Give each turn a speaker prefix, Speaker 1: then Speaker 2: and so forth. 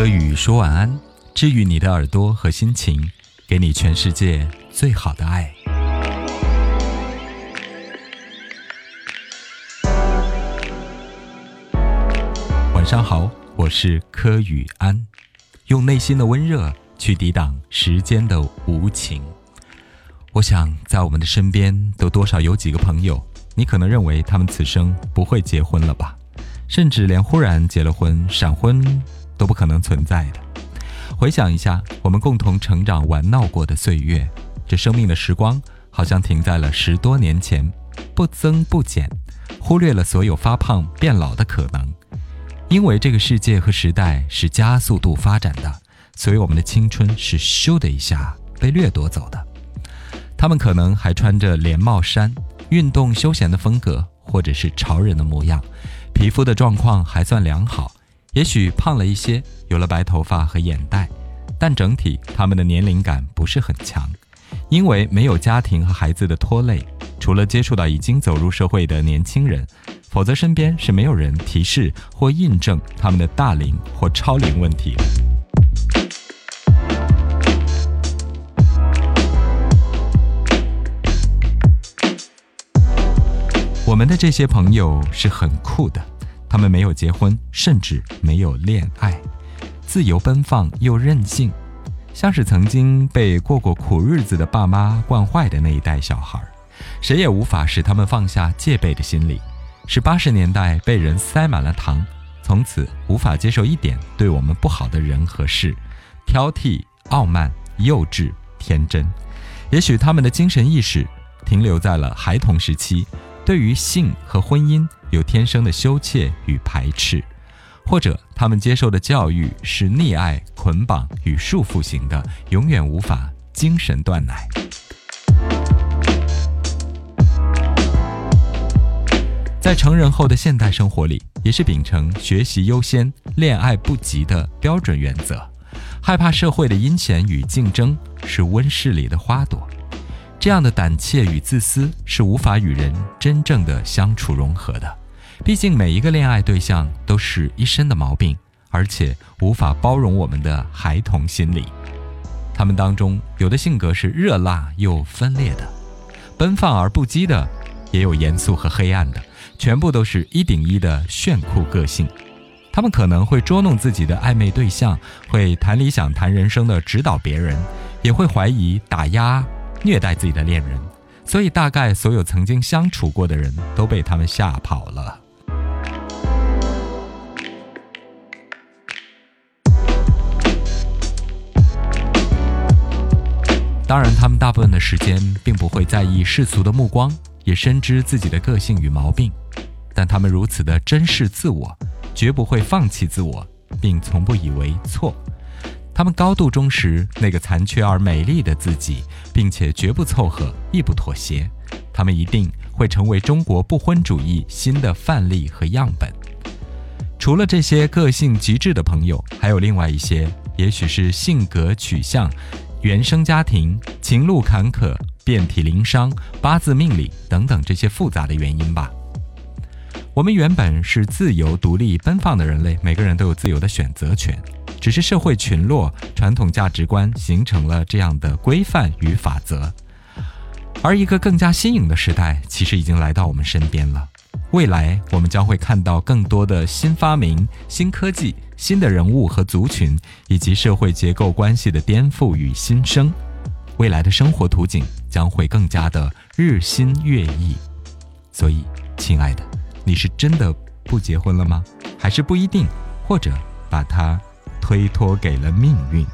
Speaker 1: 柯宇说晚安，治愈你的耳朵和心情，给你全世界最好的爱。晚上好，我是柯宇安，用内心的温热去抵挡时间的无情。我想，在我们的身边都多少有几个朋友，你可能认为他们此生不会结婚了吧？甚至连忽然结了婚、闪婚都不可能存在的。回想一下，我们共同成长、玩闹过的岁月，这生命的时光好像停在了十多年前，不增不减，忽略了所有发胖、变老的可能。因为这个世界和时代是加速度发展的，所以我们的青春是咻的一下被掠夺走的。他们可能还穿着连帽衫，运动休闲的风格，或者是潮人的模样。皮肤的状况还算良好，也许胖了一些，有了白头发和眼袋，但整体他们的年龄感不是很强，因为没有家庭和孩子的拖累，除了接触到已经走入社会的年轻人，否则身边是没有人提示或印证他们的大龄或超龄问题。我们的这些朋友是很酷的，他们没有结婚，甚至没有恋爱，自由奔放又任性，像是曾经被过过苦日子的爸妈惯坏的那一代小孩，谁也无法使他们放下戒备的心理，是八十年代被人塞满了糖，从此无法接受一点对我们不好的人和事，挑剔、傲慢、幼稚、天真，也许他们的精神意识停留在了孩童时期。对于性和婚姻有天生的羞怯与排斥，或者他们接受的教育是溺爱、捆绑与束缚型的，永远无法精神断奶。在成人后的现代生活里，也是秉承学习优先、恋爱不急的标准原则，害怕社会的阴险与竞争是温室里的花朵。这样的胆怯与自私是无法与人真正的相处融合的，毕竟每一个恋爱对象都是一身的毛病，而且无法包容我们的孩童心理。他们当中有的性格是热辣又分裂的，奔放而不羁的，也有严肃和黑暗的，全部都是一顶一的炫酷个性。他们可能会捉弄自己的暧昧对象，会谈理想谈人生的指导别人，也会怀疑打压。虐待自己的恋人，所以大概所有曾经相处过的人都被他们吓跑了。当然，他们大部分的时间并不会在意世俗的目光，也深知自己的个性与毛病，但他们如此的珍视自我，绝不会放弃自我，并从不以为错。他们高度忠实那个残缺而美丽的自己，并且绝不凑合，亦不妥协。他们一定会成为中国不婚主义新的范例和样本。除了这些个性极致的朋友，还有另外一些，也许是性格取向、原生家庭、情路坎坷、遍体鳞伤、八字命理等等这些复杂的原因吧。我们原本是自由、独立、奔放的人类，每个人都有自由的选择权。只是社会群落、传统价值观形成了这样的规范与法则，而一个更加新颖的时代其实已经来到我们身边了。未来我们将会看到更多的新发明、新科技、新的人物和族群，以及社会结构关系的颠覆与新生。未来的生活图景将会更加的日新月异。所以，亲爱的，你是真的不结婚了吗？还是不一定？或者把它？推脱给了命运。